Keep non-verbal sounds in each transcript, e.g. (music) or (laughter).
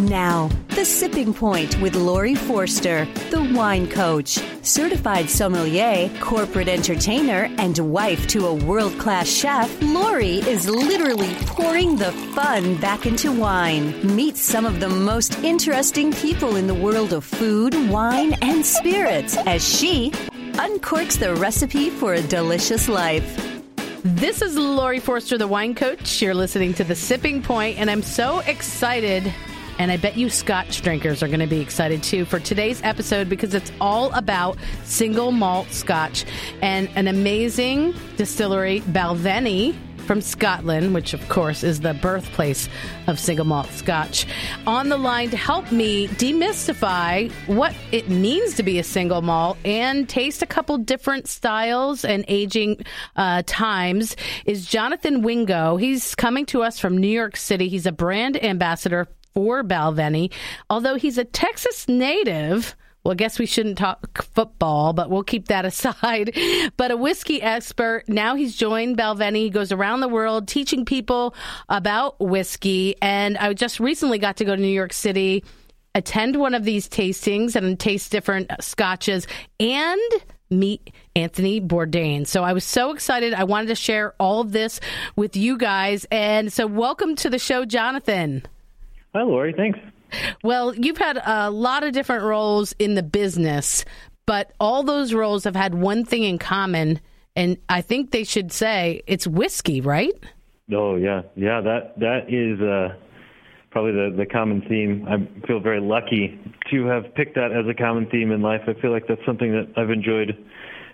Now, The Sipping Point with Laurie Forster, the wine coach, certified sommelier, corporate entertainer, and wife to a world class chef. Laurie is literally pouring the fun back into wine. Meet some of the most interesting people in the world of food, wine, and spirits as she uncorks the recipe for a delicious life. This is Laurie Forster, the wine coach. You're listening to The Sipping Point, and I'm so excited and I bet you scotch drinkers are going to be excited too for today's episode because it's all about single malt scotch and an amazing distillery, Balvenie from Scotland, which of course is the birthplace of single malt scotch, on the line to help me demystify what it means to be a single malt and taste a couple different styles and aging uh, times is Jonathan Wingo. He's coming to us from New York City. He's a brand ambassador for Balvenie. Although he's a Texas native, well, I guess we shouldn't talk football, but we'll keep that (laughs) aside. But a whiskey expert. Now he's joined Balvenie. He goes around the world teaching people about whiskey. And I just recently got to go to New York City, attend one of these tastings and taste different scotches and meet Anthony Bourdain. So I was so excited. I wanted to share all of this with you guys. And so welcome to the show, Jonathan. Hi, Laurie. Thanks. Well, you've had a lot of different roles in the business, but all those roles have had one thing in common, and I think they should say it's whiskey, right? Oh yeah, yeah. That that is uh, probably the the common theme. I feel very lucky to have picked that as a common theme in life. I feel like that's something that I've enjoyed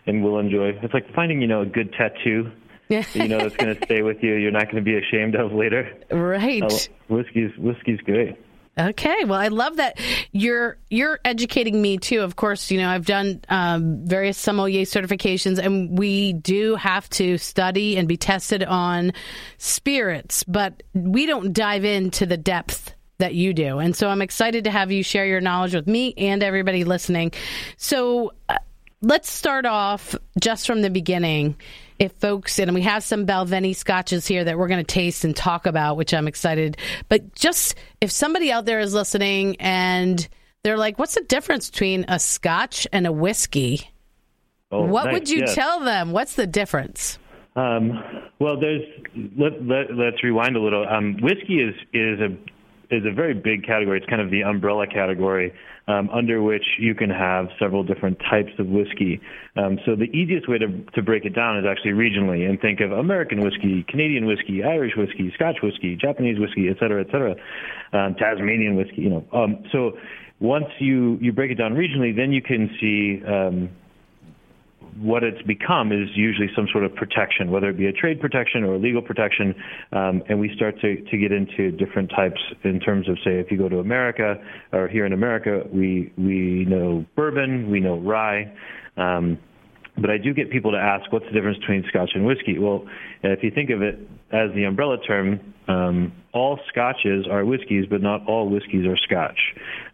and will enjoy. It's like finding you know a good tattoo you know it's going to stay with you. You're not going to be ashamed of later. Right. Uh, whiskey's whiskey's great. Okay, well, I love that you're you're educating me too. Of course, you know I've done um, various sommelier certifications, and we do have to study and be tested on spirits, but we don't dive into the depth that you do. And so I'm excited to have you share your knowledge with me and everybody listening. So uh, let's start off just from the beginning if folks, and we have some Balvenie scotches here that we're going to taste and talk about, which I'm excited. But just if somebody out there is listening and they're like, what's the difference between a scotch and a whiskey? Oh, what nice. would you yes. tell them? What's the difference? Um, well, there's let, let, us rewind a little. Um, whiskey is is a is a very big category. It's kind of the umbrella category um, under which you can have several different types of whiskey. Um, so the easiest way to, to break it down is actually regionally and think of American whiskey, Canadian whiskey, Irish whiskey, Scotch whiskey, Japanese whiskey, et cetera, et cetera, um, Tasmanian whiskey. You know, um, so once you you break it down regionally, then you can see um, what it's become is usually some sort of protection, whether it be a trade protection or a legal protection. Um, and we start to, to get into different types in terms of, say, if you go to America or here in America, we, we know bourbon, we know rye. Um, but I do get people to ask, what's the difference between scotch and whiskey? Well, if you think of it as the umbrella term, um, all scotches are whiskeys, but not all whiskeys are scotch.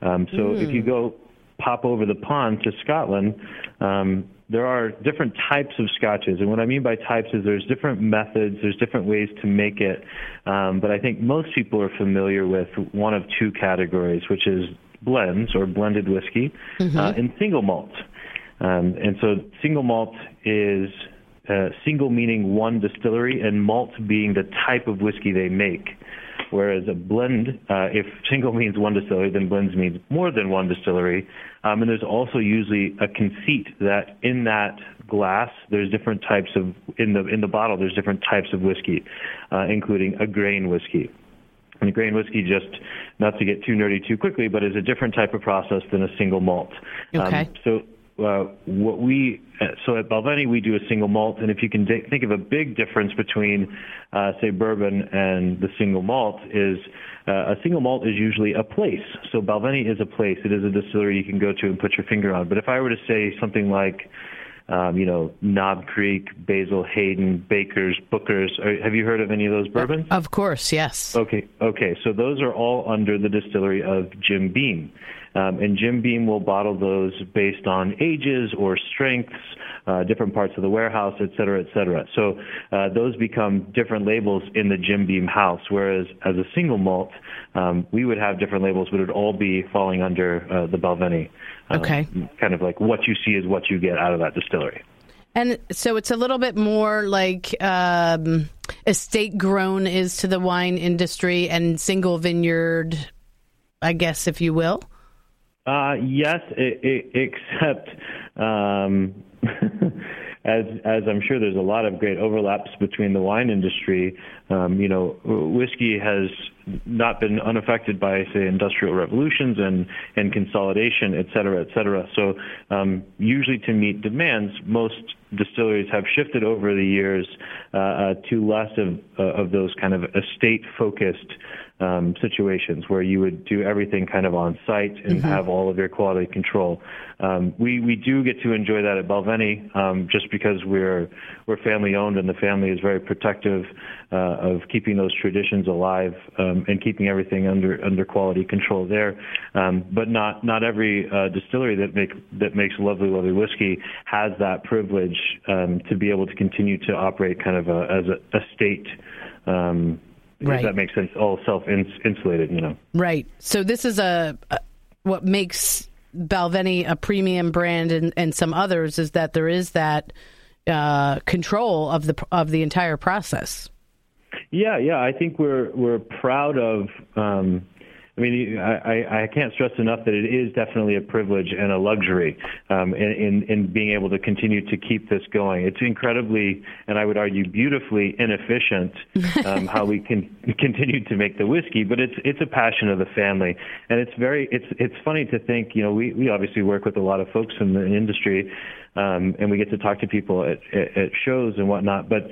Um, so mm. if you go pop over the pond to Scotland, um, there are different types of scotches, and what I mean by types is there's different methods, there's different ways to make it. Um, but I think most people are familiar with one of two categories, which is blends or blended whiskey, mm-hmm. uh, and single malt. Um, and so single malt is uh, single meaning one distillery, and malt being the type of whiskey they make. Whereas a blend, uh, if single means one distillery, then blends means more than one distillery. Um, and there's also usually a conceit that in that glass, there's different types of in the in the bottle. There's different types of whiskey, uh, including a grain whiskey. And a grain whiskey, just not to get too nerdy too quickly, but is a different type of process than a single malt. Okay. Um, so uh, what we uh, so at Balvenie we do a single malt, and if you can d- think of a big difference between, uh, say, bourbon and the single malt is uh, a single malt is usually a place. So Balvenie is a place. It is a distillery you can go to and put your finger on. But if I were to say something like um, you know, Knob Creek, Basil Hayden, Baker's, Booker's. Are, have you heard of any of those bourbons? Of course, yes. Okay, okay. So those are all under the distillery of Jim Beam. Um, and Jim Beam will bottle those based on ages or strengths, uh, different parts of the warehouse, et cetera, et cetera. So uh, those become different labels in the Jim Beam house, whereas as a single malt, um, we would have different labels, but it would all be falling under uh, the Balvenie. Uh, okay. Kind of like what you see is what you get out of that distillery. And so it's a little bit more like um, estate grown is to the wine industry and single vineyard, I guess, if you will. Uh, yes, it, it, except um, (laughs) as as I'm sure there's a lot of great overlaps between the wine industry. Um, you know, whiskey has not been unaffected by say industrial revolutions and and consolidation, et cetera, et cetera. So um, usually to meet demands, most distilleries have shifted over the years uh, uh, to less of uh, of those kind of estate focused um, situations where you would do everything kind of on site and mm-hmm. have all of your quality control. Um, we we do get to enjoy that at Balvenie um, just because we're we're family owned and the family is very protective uh, of keeping those traditions alive um, and keeping everything under under quality control there. Um, but not not every uh, distillery that make that makes lovely lovely whiskey has that privilege um, to be able to continue to operate kind of a, as a, a state. Right. If that makes sense, all self insulated, you know. Right. So this is a, a what makes Balvenie a premium brand and, and some others is that there is that uh, control of the of the entire process. Yeah, yeah, I think we're we're proud of um, I mean, I, I can't stress enough that it is definitely a privilege and a luxury um, in, in, in being able to continue to keep this going. It's incredibly, and I would argue beautifully inefficient (laughs) um, how we can continue to make the whiskey, but it's it's a passion of the family, and it's very it's it's funny to think. You know, we we obviously work with a lot of folks in the industry, um, and we get to talk to people at, at, at shows and whatnot, but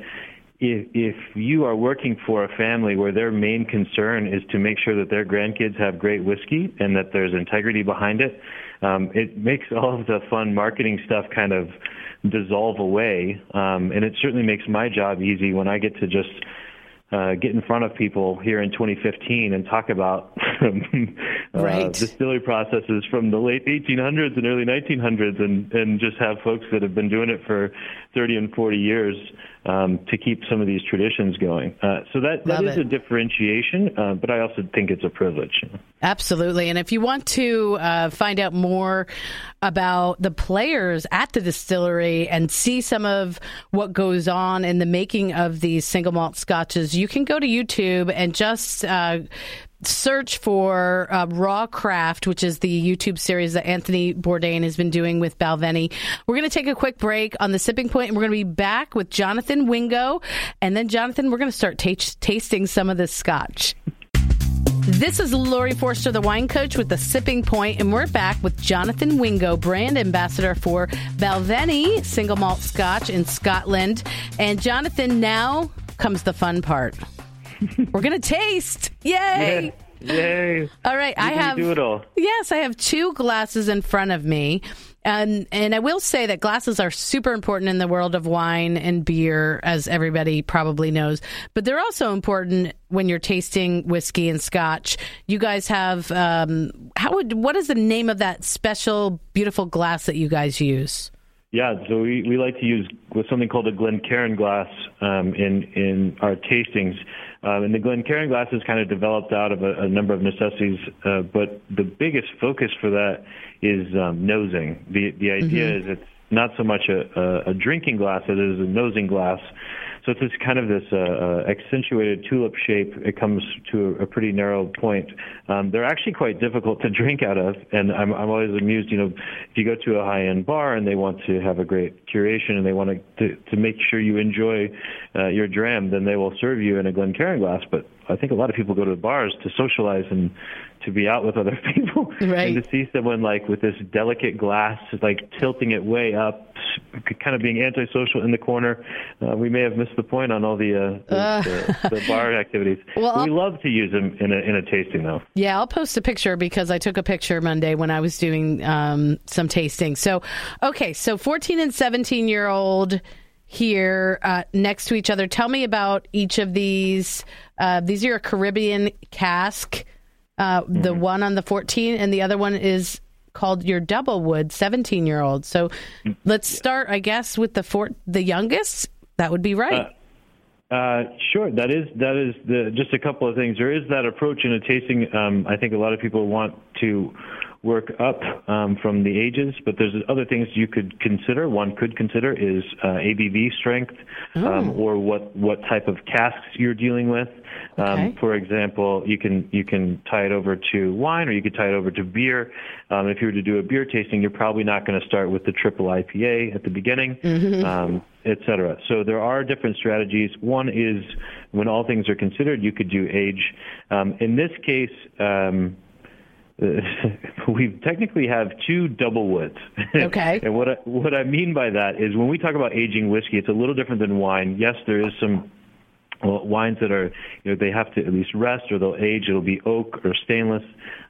if, if you are working for a family where their main concern is to make sure that their grandkids have great whiskey and that there's integrity behind it, um, it makes (laughs) all of the fun marketing stuff kind of dissolve away. Um, and it certainly makes my job easy when I get to just uh, get in front of people here in 2015 and talk about (laughs) uh, right. distillery processes from the late 1800s and early 1900s, and and just have folks that have been doing it for 30 and 40 years um, to keep some of these traditions going. Uh, so that, that is a differentiation, uh, but I also think it's a privilege. Absolutely. And if you want to uh, find out more about the players at the distillery and see some of what goes on in the making of these single malt scotches, you can go to YouTube and just uh, search for uh, Raw Craft, which is the YouTube series that Anthony Bourdain has been doing with Balvenie. We're going to take a quick break on the sipping point, and we're going to be back with Jonathan Wingo. And then, Jonathan, we're going to start t- tasting some of this scotch. This is Laurie Forster, the wine coach with the Sipping Point, and we're back with Jonathan Wingo, brand ambassador for Balvenie single malt scotch in Scotland. And Jonathan, now comes the fun part. (laughs) We're gonna taste. Yay! Yeah. Yay! All right, you I have. Do it all. Yes, I have two glasses in front of me, and and I will say that glasses are super important in the world of wine and beer, as everybody probably knows. But they're also important when you're tasting whiskey and scotch. You guys have um, how would what is the name of that special, beautiful glass that you guys use? Yeah, so we, we like to use something called a Glencairn glass um, in in our tastings. Um, and the Glencairn glass is kind of developed out of a, a number of necessities, uh, but the biggest focus for that is um, nosing. The the idea mm-hmm. is it's not so much a, a, a drinking glass; it is a nosing glass. So it's this kind of this uh, uh, accentuated tulip shape. It comes to a, pretty narrow point. Um, they're actually quite difficult to (laughs) drink out of, and I'm, I'm always amused. You know, if you go to a high-end bar and they want to have a great curation and they want to to, to make sure you enjoy uh, your dram, then they will serve you in a Glencairn glass. But I think a lot of people go to the bars to socialize and to be out with other (laughs) people (laughs) right. and to see someone like with this delicate glass like tilting it way up kind of being antisocial in the corner. Uh, we may have missed the point on all the, uh, the, uh. the, the (laughs) bar activities. Well, we love to use them in a, in a tasting though. Yeah i'll post a picture because i took a picture monday when i was doing um, some tasting. So okay so 14 and 17 year old here uh, next to each other. Tell me about each of these. Uh, these are a caribbean cask uh, mm-hmm. the one on the 14, and the other one is called your double wood 17 year old. So let's start, I guess, with the four, the youngest. That would be right. Uh, uh, sure, that is that is the, just a couple of things. There is that approach in a tasting. Um, I think a lot of people want to work up um, from the ages, but there's other things you could consider. One could consider is uh, ABV strength, um, oh. or what what type of casks you're dealing with. Um, for example, you can you can tie it over to wine, or you could tie it over to beer. Um, if you were to do a beer tasting, you're probably not going to start with the triple IPA at the beginning. Mm-hmm. Um, etc. So there are different strategies. One is when all things are considered, you could do age. Um, in this case, um, (laughs) we technically have two double woods. (laughs) Okay. and what I, what I mean by that is when we talk about aging whiskey, it's a little different than wine. Yes, there is some well, wines that are, you know, they have to at least rest or they'll age. It'll be oak or stainless.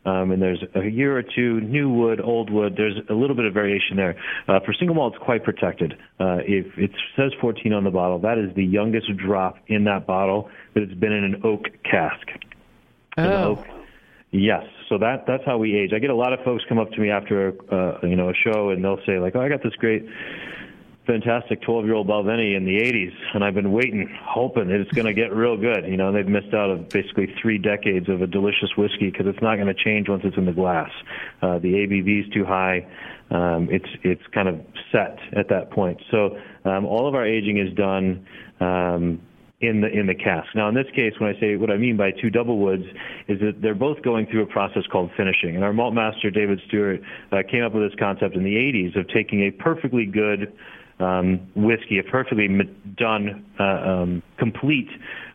Um, and there's a year or two, new wood, old wood. There's a little bit of variation there. Uh, for single malt, it's quite protected. Uh, if it says 14 on the bottle, that is the youngest drop in that bottle, that it's been in an oak cask. Oh. Yes, so that that's how we age. I get a lot of folks come up to me after uh, you know a show and they'll say like, "Oh, I got this great, fantastic 12-year-old Balvenie in the 80s, and I've been waiting, hoping that it's going to get real good." You know, they've missed out of basically three decades of a delicious whiskey because it's not going to change once it's in the glass. Uh, the ABV is too high. Um, it's it's kind of set at that point. So um, all of our aging is done. Um, in the in the cask. Now, in this case, when I say what I mean by two double woods is that they're both going through a process called finishing. And our malt master David Stewart uh, came up with this concept in the 80s of taking a perfectly good um, whiskey, a perfectly done, uh, um, complete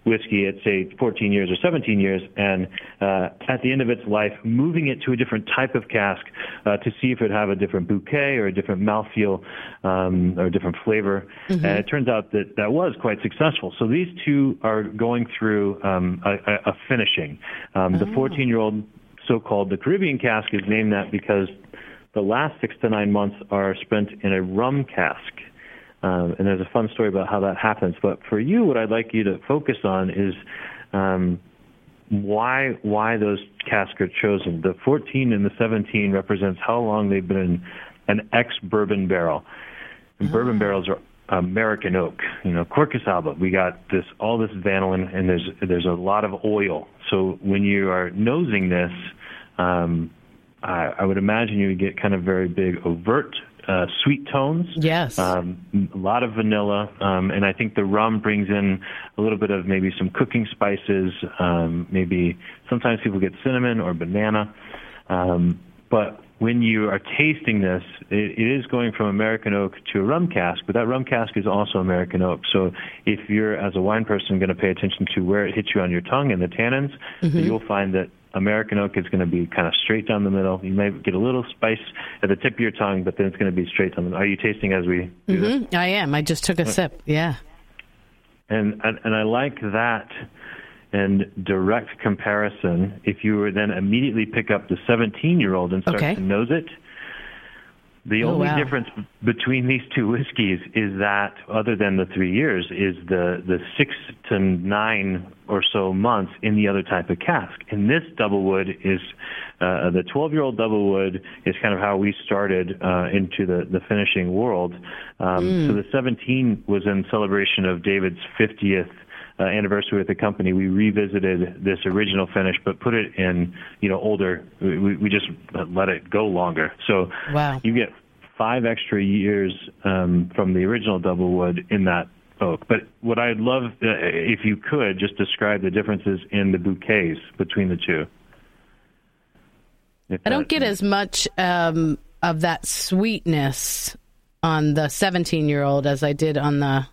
whiskey at say 14 years or 17 years, and uh, at the end of its life, moving it to a different type of cask uh, to see if it have a different bouquet or a different mouthfeel um, or a different flavor. Mm-hmm. And it turns out that that was quite successful. So these two are going through um, a, a, finishing. Um, oh. The 14-year-old so-called the Caribbean cask is named that because the last six to nine months are spent in a rum cask. Um, and there's a fun story about how that happens. But for you, what I'd like you to focus on is um, why why those casks are chosen. The 14 and the 17 represents how long they've been an ex-bourbon barrel. And bourbon ah. barrels are American oak. You know, Quercus alba. We got this all this vanillin, and there's there's a lot of oil. So when you are nosing this, um, I, I would imagine you would get kind of very big overt uh, sweet tones. Yes. Um, a lot of vanilla, um, and I think the rum brings in a little bit of maybe some cooking spices. Um, maybe sometimes people get cinnamon or banana. Um, but when you are tasting this, it, it is going from American oak to a rum cask, but that rum cask is also American oak. So if you're, as a wine person, going to pay attention to where it hits you on your tongue and the tannins, mm-hmm. you'll find that American oak is going to be kind of straight down the middle. You may get a little spice at the tip of your tongue, but then it's going to be straight down the middle. Are you tasting as we do mm-hmm. I am. I just took a sip. Yeah. And, and and I like that and direct comparison. If you were then immediately pick up the 17 year old and start okay. to nose it, the oh, only wow. difference between these two whiskeys is that, other than the three years, is the, the six to nine or so months in the other type of cask. And this double wood is uh, the 12 year old double wood is kind of how we started uh, into the, the finishing world. Um, mm. So the 17 was in celebration of David's 50th uh, anniversary with the company, we revisited this original finish, but put it in, you know, older. We, we just let it go longer. So wow. you get five extra years um, from the original double wood in that oak. But what I'd love, uh, if you could, just describe the differences in the bouquets between the two. I don't get as much um, of that sweetness on the 17 year old as I did on the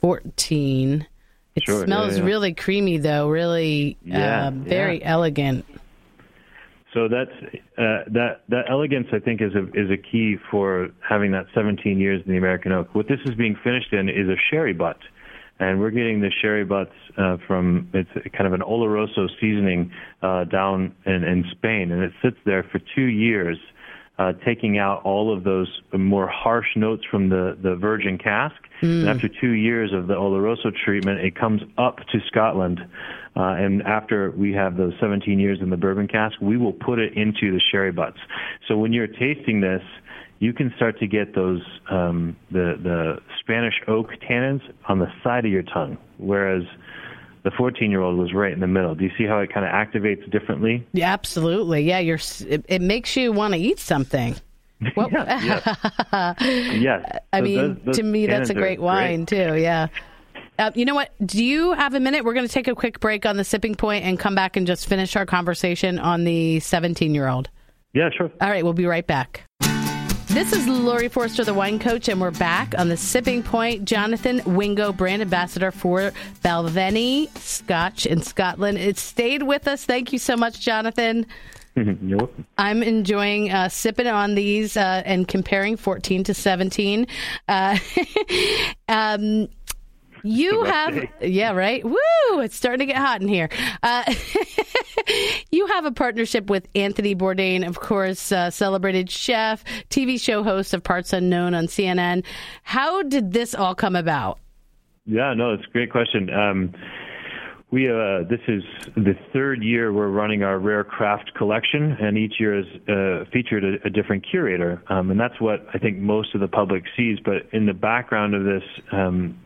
14. It sure, smells yeah, yeah. really creamy, though. Really, yeah, uh, very elegant. So that's uh, that that elegance. I think is a is a key for having that 17 years in the American oak. What this is being finished in is a sherry butt, and we're getting the sherry butts uh, from it's kind of an Oloroso seasoning uh, down in, in Spain, and it sits there for two years. Uh, taking out all of those more harsh notes from the, the virgin cask. Mm. And after two years of the Oloroso treatment, it comes up to Scotland. Uh, and after we have those 17 years in the bourbon cask, we will put it into the sherry butts. So when you're tasting this, you can start to get those um, the the Spanish oak tannins on the side of your tongue, whereas the 14 year old was right in the middle. Do you see how it kind of activates differently? Yeah, absolutely. Yeah, you're. It, it makes you want to eat something. (laughs) Well, yes. (laughs) yes. I so mean, those, those to me, that's a great wine great. too. Yeah. Uh, you know what? Do you have a minute? We're going to take a quick break on the sipping point and come back and just finish our conversation on the 17 year old. Yeah, sure. All right, we'll be right back. This is Laurie Forster, the wine coach, and we're back on the Sipping Point. Jonathan Wingo, brand ambassador for Balvenie Scotch in Scotland. It stayed with us. Thank you so much, Jonathan. (laughs) You're welcome. I'm enjoying uh, sipping on these uh, and comparing 14 to 17. Uh, (laughs) um, you have, day. yeah, right. Woo! It's starting to get hot in here. Uh, (laughs) (laughs) you have a partnership with Anthony Bourdain, of course, uh, celebrated chef, TV show host of Parts Unknown on CNN. How did this all come about? Yeah, no, it's a great question. Um, we uh, this is the third year we're running our rare craft collection, and each year has uh, featured a, a, different curator, um, and that's what I think most of the public sees. But in the background of this, um,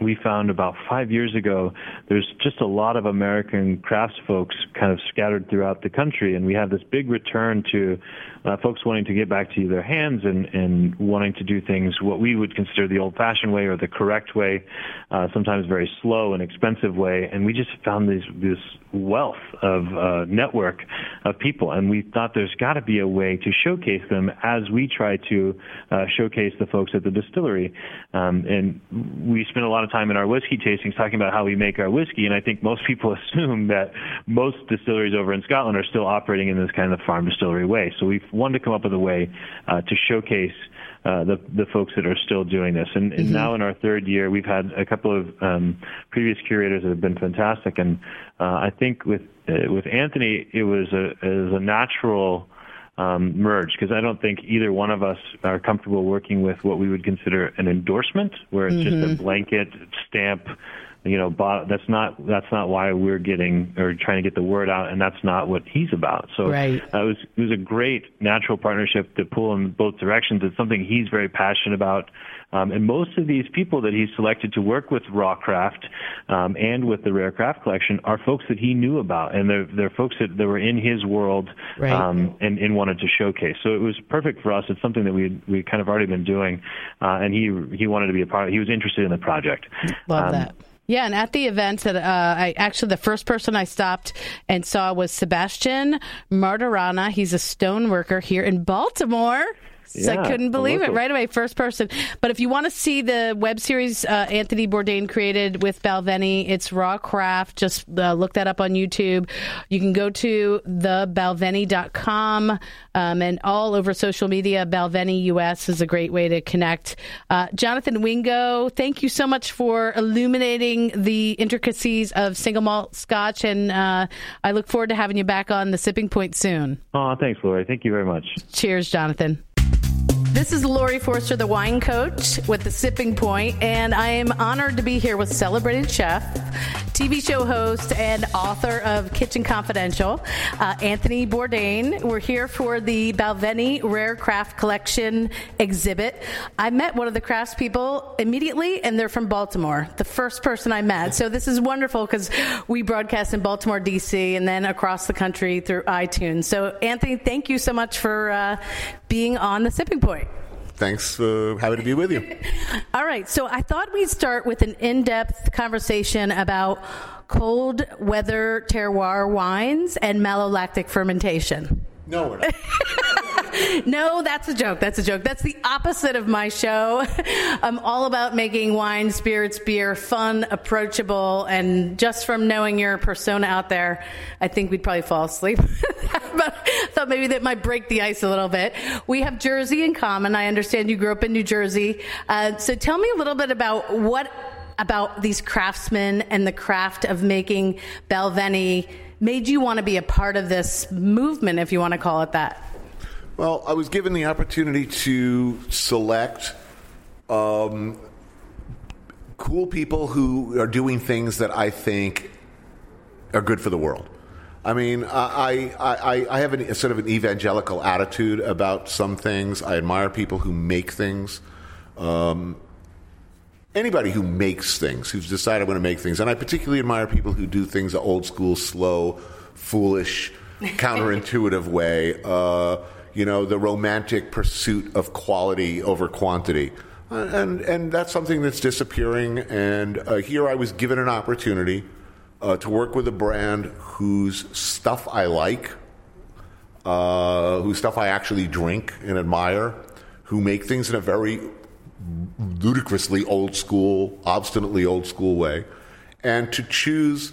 we found about five years ago there's just a lot of American crafts folks kind of scattered throughout the country, and we have this big return to uh, folks wanting to get back to their hands and, and wanting to do things what we would consider the old fashioned way or the correct way, uh, sometimes very slow and expensive way. And we just found this, this wealth of uh, network of people, and we thought there's got to be a way to showcase them as we try to uh, showcase the folks at the distillery. Um, and we spend a lot of time in our whiskey tastings talking about how we make our whiskey, and I think most people (laughs) assume that most distilleries over in Scotland are still operating in this kind of farm distillery way. So we've wanted to come up with a way uh, to showcase uh, the the folks that are still doing this. And, and mm-hmm. now in our third year, we've had a couple of um, previous curators that have been fantastic. And uh, I think with uh, with Anthony, it was a it was a natural um, merge because I don't think either one of us are comfortable working with what we would consider an endorsement, where it's mm-hmm. just a mm-hmm. blanket stamp you know that's not that's not why we're getting or trying to get the word out and that's not what he's about so right. uh, it was it was a great natural partnership to pull in both directions it's something he's very passionate about um, and most of these people that he selected to work with Raw Craft um, and with the Rare Craft Collection are folks that he knew about, and they're, they're folks that, that were in his world right. um, and, and wanted to showcase. So it was perfect for us. It's something that we we kind of already been doing, uh, and he he wanted to be a part. Of, he was interested in the project. Love um, that. Yeah, and at the event that uh, I actually the first person I stopped and saw was Sebastian Martorana. He's a stone worker here in Baltimore. So yeah, I couldn't believe it right away, first person. But if you want to see the web series uh, Anthony Bourdain created with Balvenie, it's Raw Craft. Just uh, look that up on YouTube. You can go to thebalvenie.com um, and all over social media. Balvenie US is a great way to connect. Uh, Jonathan Wingo, thank you so much for illuminating the intricacies of single malt scotch. And uh, I look forward to having you back on the Sipping Point soon. Oh, thanks, Laurie. Thank you very much. Cheers, Jonathan. This is Laurie Forster, the wine coach with the Sipping Point, and I am honored to be here with celebrated chef, TV show host, and author of Kitchen Confidential, uh, Anthony Bourdain. We're here for the Balvenie Rare Craft Collection exhibit. I met one of the craftspeople immediately, and they're from Baltimore, the first person I met. So this is wonderful because we broadcast in Baltimore, D.C., and then across the country through iTunes. So, Anthony, thank you so much for uh, being on the Sipping Point thanks for having to be with you. (laughs) All right. So I thought we'd start with an in depth conversation about cold weather terroir wines and malolactic fermentation. No, we're not. (laughs) (laughs) no, that's a joke. That's a joke. That's the opposite of my show. (laughs) I'm all about making wine, spirits, beer fun, approachable, and just from knowing your persona out there, I think we'd probably fall asleep. (laughs) but I thought maybe that might break the ice a little bit. We have Jersey in common. I understand you grew up in New Jersey. Uh, so tell me a little bit about what about these craftsmen and the craft of making Balvenie made you want to be a part of this movement, if you want to call it that. Well, I was given the opportunity to select um, cool people who are doing things that I think are good for the world. I mean, I, I, I have a sort of an evangelical attitude about some things. I admire people who make things. Um, anybody who makes things, who's decided I'm going to make things. And I particularly admire people who do things the old school, slow, foolish, (laughs) counterintuitive way. Uh, you know, the romantic pursuit of quality over quantity. And, and that's something that's disappearing. And uh, here I was given an opportunity uh, to work with a brand whose stuff I like, uh, whose stuff I actually drink and admire, who make things in a very ludicrously old school, obstinately old school way, and to choose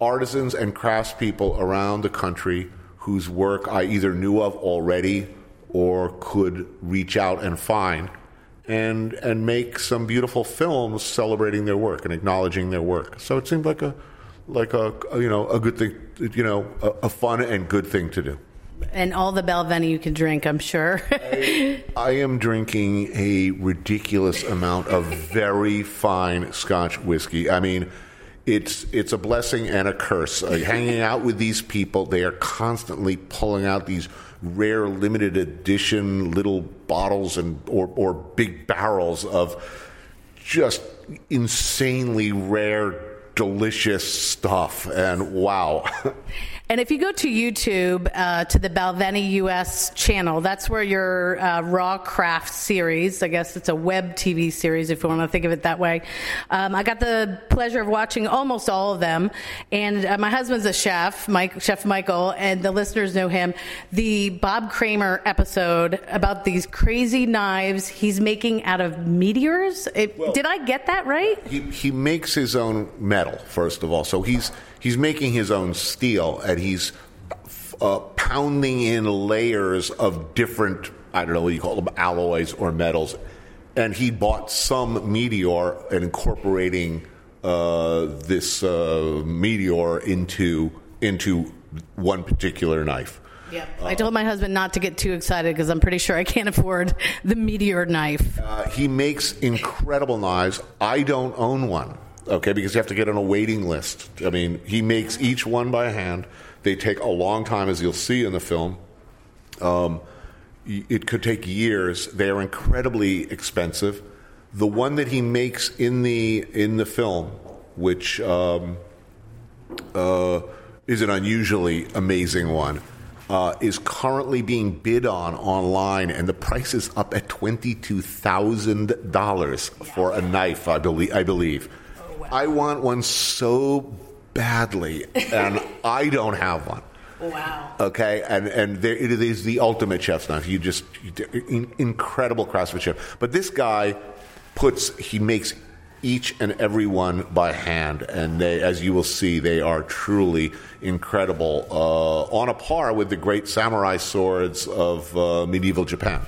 artisans and craftspeople around the country whose work I either knew of already or could reach out and find and and make some beautiful films celebrating their work and acknowledging their work. So it seemed like a like a, a you know a good thing you know a, a, fun and good thing to do. And all the Balvenie you can drink, I'm sure. (laughs) I, I am drinking a ridiculous amount of very fine Scotch whiskey. I mean it's it's a blessing and a curse. Uh, hanging out with these people, they are constantly pulling out these rare, limited edition little bottles and or or big barrels of just insanely rare, delicious stuff. And wow. (laughs) And if you go to YouTube, uh, to the Balvenie US channel, that's where your uh, Raw Craft series, I guess it's a web TV series if you want to think of it that way. Um, I got the pleasure of watching almost all of them. And uh, my husband's a chef, Mike, Chef Michael, and the listeners know him. The Bob Kramer episode about these crazy knives he's making out of meteors. It, well, did I get that right? He, he makes his own metal, first of all. So he's he's making his own steel and he's uh, pounding in layers of different I don't know what you call them alloys or metals, and he bought some meteor and incorporating uh, this uh, meteor into into one particular knife. Yeah. I told my husband not to get too excited because I'm pretty sure I can't afford the meteor knife. Uh, he makes incredible knives. I don't own one okay, because you have to get on a waiting list. I mean, he makes each one by hand. They take a long time, as you'll see in the film. Um, it could take years. They are incredibly expensive. The one that he makes in the in the film, which um, uh, is an unusually amazing one, uh, is currently being bid on online, and the price is up at twenty two thousand dollars for a knife. I believe. I believe. I want one so badly, and (laughs) I don't have one. Wow. Okay, and and there, it is the ultimate chef's knife. You just in, incredible craftsmanship. But this guy puts he makes each and every one by hand, and they, as you will see, they are truly incredible, uh, on a par with the great samurai swords of uh, medieval Japan.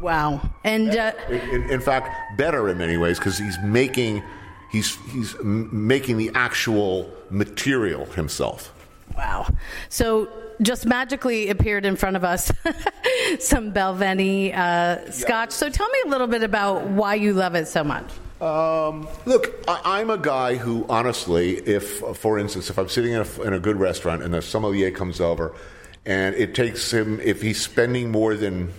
Wow, and uh, in, in fact, better in many ways because he's making He's, he's making the actual material himself. Wow. So just magically appeared in front of us (laughs) some Balvenie uh, scotch. Yeah. So tell me a little bit about why you love it so much. Um, look, I, am a guy who, honestly, if, for instance, if I'm sitting in a, in a good restaurant and the sommelier comes over and it takes him, if he's spending more than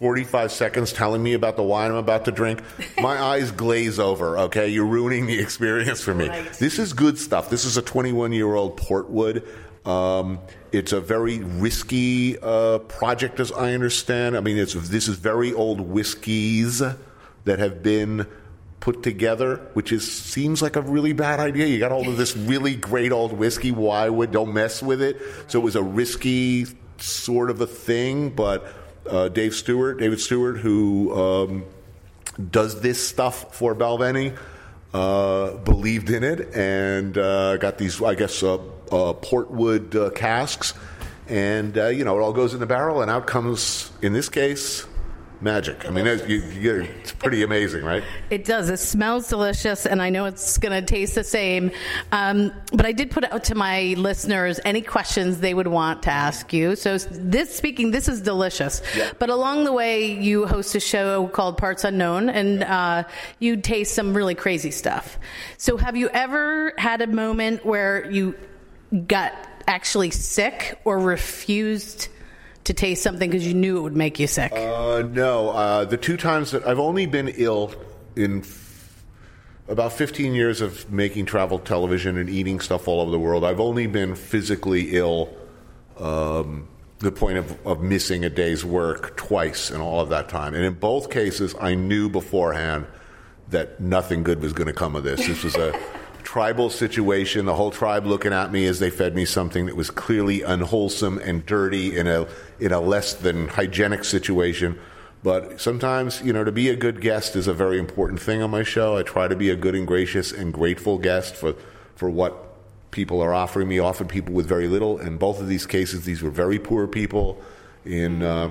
45 seconds telling me about the wine I'm about to drink, my (laughs) eyes glaze over, okay? You're ruining the experience for me. Right. This is good stuff. This is a 21 year old Portwood. Um, it's a very risky uh, project, as I understand. I mean, it's, this is very old whiskeys that have been put together, which is seems like a really bad idea. You got all of this really great old whiskey. Why would don't mess with it? So it was a risky sort of a thing, but uh, Dave Stewart, David Stewart, who um, does this stuff for Balvenie, uh, believed in it and uh, got these, I guess, uh, uh, Portwood uh, casks. And, you know, it all goes in the barrel, and out comes, in this case, magic. I mean, it's, you, you, it's pretty amazing, right? It does. It smells delicious, and I know it's going to taste the same. Um, but I did put out to my listeners any questions they would want to ask you. So this speaking, this is delicious. Yeah. But along the way, you host a show called Parts Unknown, and uh, you taste some really crazy stuff. So have you ever had a moment where you got actually sick or refused? To taste something because you knew it would make you sick? Uh, no. Uh, the two times that I've only been ill in f- about 15 years of making travel television and eating stuff all over the world, I've only been physically ill. Um, the point of, of missing a day's work twice in all of that time. And in both cases, I knew beforehand that nothing good was going to come of this. This was a tribal situation, the whole tribe looking at me as they fed me something that was clearly unwholesome and dirty in a in a less than hygienic situation. But sometimes, you know, to be a good guest is a very important thing on my show. I try to be a good and gracious and grateful guest for for what people are offering me, often people with very little. In both of these cases, these were very poor people in uh,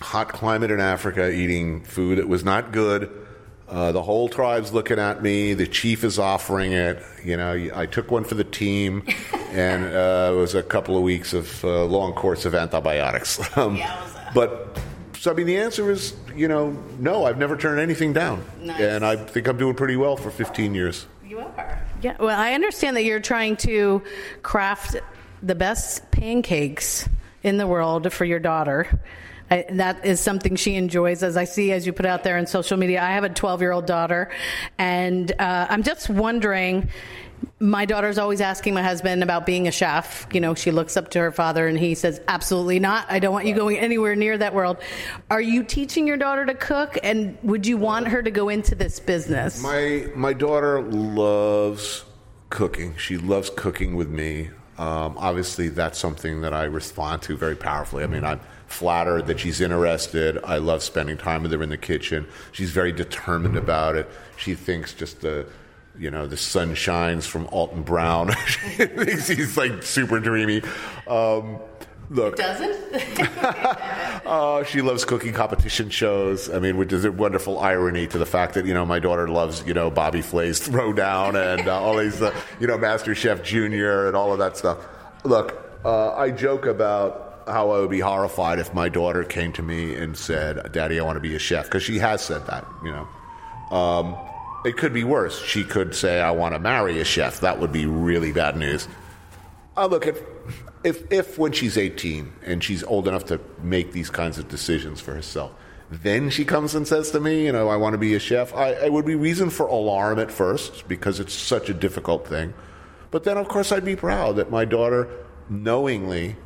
hot climate in Africa eating food that was not good. Uh, the whole tribe's looking at me. The chief is offering it. You know, I took one for the team, (laughs) and uh, it was a couple of weeks of uh, long course of antibiotics. (laughs) Um, but so I mean, the answer is, you know, no. I've never turned anything down, Nice. and I think I'm doing pretty well for 15 years. You are. Yeah. Well, I understand that you're trying to craft the best pancakes in the world for your daughter. I, that is something she enjoys, as I see as you put out there in social media. I have a 12 year old daughter, and uh, I'm just wondering. My daughter's always asking my husband about being a chef. You know, she looks up to her father and he says, Absolutely not. I don't want you going anywhere near that world. Are you teaching your daughter to cook? And would you want her to go into this business? My my daughter loves cooking. She loves cooking with me. Um, obviously, that's something that I respond to very powerfully. I mean, I'm flattered that she's interested. I love spending time with her in the kitchen. She's very determined about it. She thinks just the you know the sun shines from Alton Brown. (laughs) she thinks he's like super dreamy. Um, look, Doesn't? uh, (laughs) she loves cooking competition shows. I mean, which is a wonderful irony to the fact that you know my daughter loves you know Bobby Flay's Throwdown and uh, all these uh, you know Master Chef Junior and all of that stuff. Look, uh, I joke about how I would be horrified if my daughter came to me and said, "Daddy, I want to be a chef," because she has said that. You know, um, it could be worse. She could say, "I want to marry a chef." That would be really bad news. I look at if if when she's 18 and she's old enough to make these kinds of decisions for herself, then she comes and says to me, you know, I want to be a chef. I, I would be reason for alarm at first because it's such a difficult thing, but then of course I'd be proud that my daughter knowingly,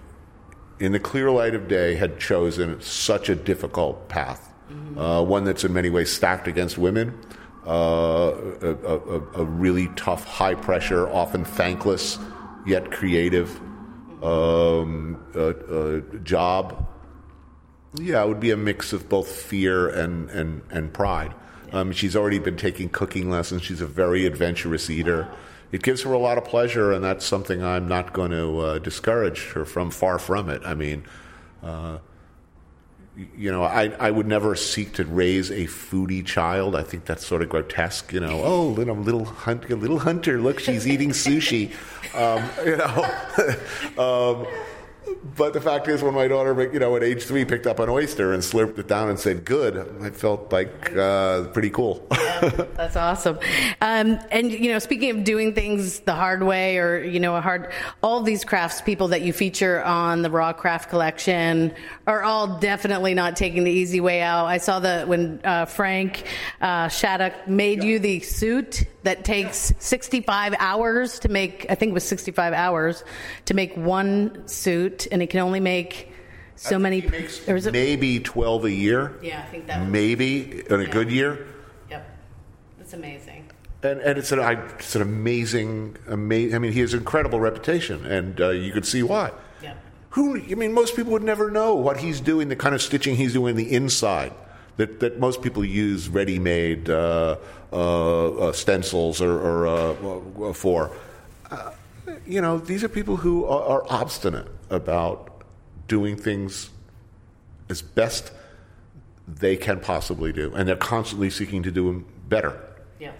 in the clear light of day, had chosen such a difficult path, uh, one that's in many ways stacked against women. Uh, a, a, a really tough, high pressure, often thankless yet creative um, uh, uh, job. Yeah, it would be a mix of both fear and, and, and pride. Um, she's already been taking cooking lessons. She's a very adventurous eater. It gives her a lot of pleasure, and that's something I'm not going to uh, discourage her from. Far from it. I mean, uh, you know, I, I would never seek to raise a foodie child. I think that's sort of grotesque. You know, (laughs) oh, little little hunter, little hunter, look, she's eating sushi. (laughs) Um, you know, (laughs) um, but the fact is, when my daughter, you know, at age three, picked up an oyster and slurped it down and said "good," I felt like uh, pretty cool. (laughs) That's awesome. Um, and you know, speaking of doing things the hard way, or you know, a hard, all these crafts people that you feature on the Raw Craft Collection are all definitely not taking the easy way out. I saw that when uh, Frank uh, Shattuck made you the suit that takes 65 hours to make. I think it was 65 hours to make one suit, and it can only make so many. Or is it- maybe twelve a year. yeah, I think that. Was, Maybe in a good year. Yep, that's amazing. And, and it's an I, it's an amazing, amazing. I mean, he has an incredible reputation, and uh, you could see why. Yep. Who? I mean, most people would never know what he's doing. The kind of stitching he's doing the inside that that most people use ready-made uh, uh, uh, stencils or, or uh, for. Uh, you know, these are people who are, are obstinate about doing things as best they can possibly do, and they're constantly seeking to do them better. Yeah.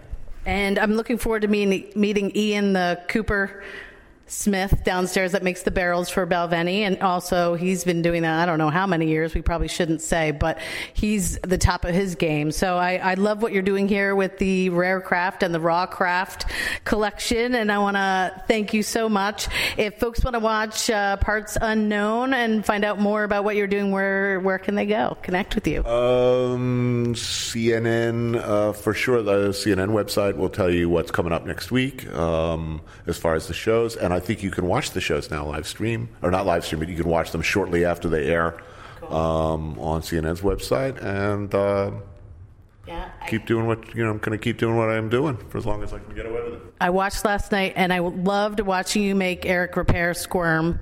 And I'm looking forward to meeting, meeting Ian, the Cooper Smith downstairs that makes the barrels for Balvenie. And also, he's been doing that, I don't know how many years, we probably shouldn't say, but he's the top of his game. So I, I love what you're doing here with the Rare Craft and the Raw Craft collection. And I want to thank you so much. If folks want to watch uh, Parts Unknown and find out more about what you're doing, where, where can they go? Connect with you. Um, CNN, uh, for sure, the CNN website will tell you what's coming up next week um, as far as the shows. And I I think you can watch the shows now live stream, or not live stream, but you can watch them shortly after they air cool. um, on CNN's website. And uh, yeah, I, keep doing what you know. I'm going to keep doing what I'm doing for as long as I can get away with it. I watched last night, and I loved watching you make Eric Ripert squirm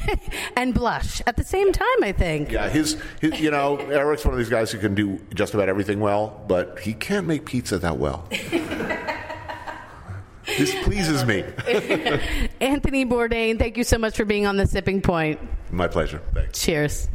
(laughs) and blush at the same time. I think. Yeah, his, his you know Eric's one of these guys who can do just about everything well, but he can't make pizza that well. (laughs) This pleases me. (laughs) Anthony Bourdain, thank you so much for being on the Sipping Point. My pleasure. Thanks. Cheers.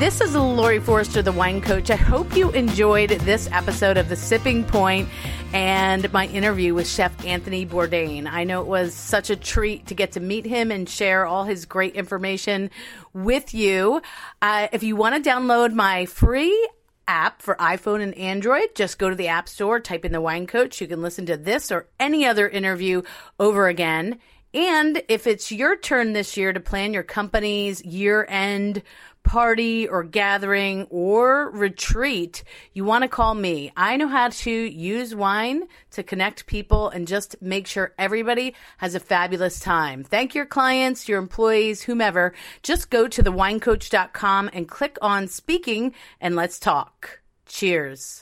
This is Laurie Forster, the wine coach. I hope you enjoyed this episode of The Sipping Point and my interview with Chef Anthony Bourdain. I know it was such a treat to get to meet him and share all his great information with you. Uh, if you want to download my free app for iPhone and Android. Just go to the App Store, type in the Wine Coach. You can listen to this or any other interview over again. And if it's your turn this year to plan your company's year end party or gathering or retreat, you want to call me. I know how to use wine to connect people and just make sure everybody has a fabulous time. Thank your clients, your employees, whomever. Just go to thewinecoach.com and click on speaking and let's talk. Cheers.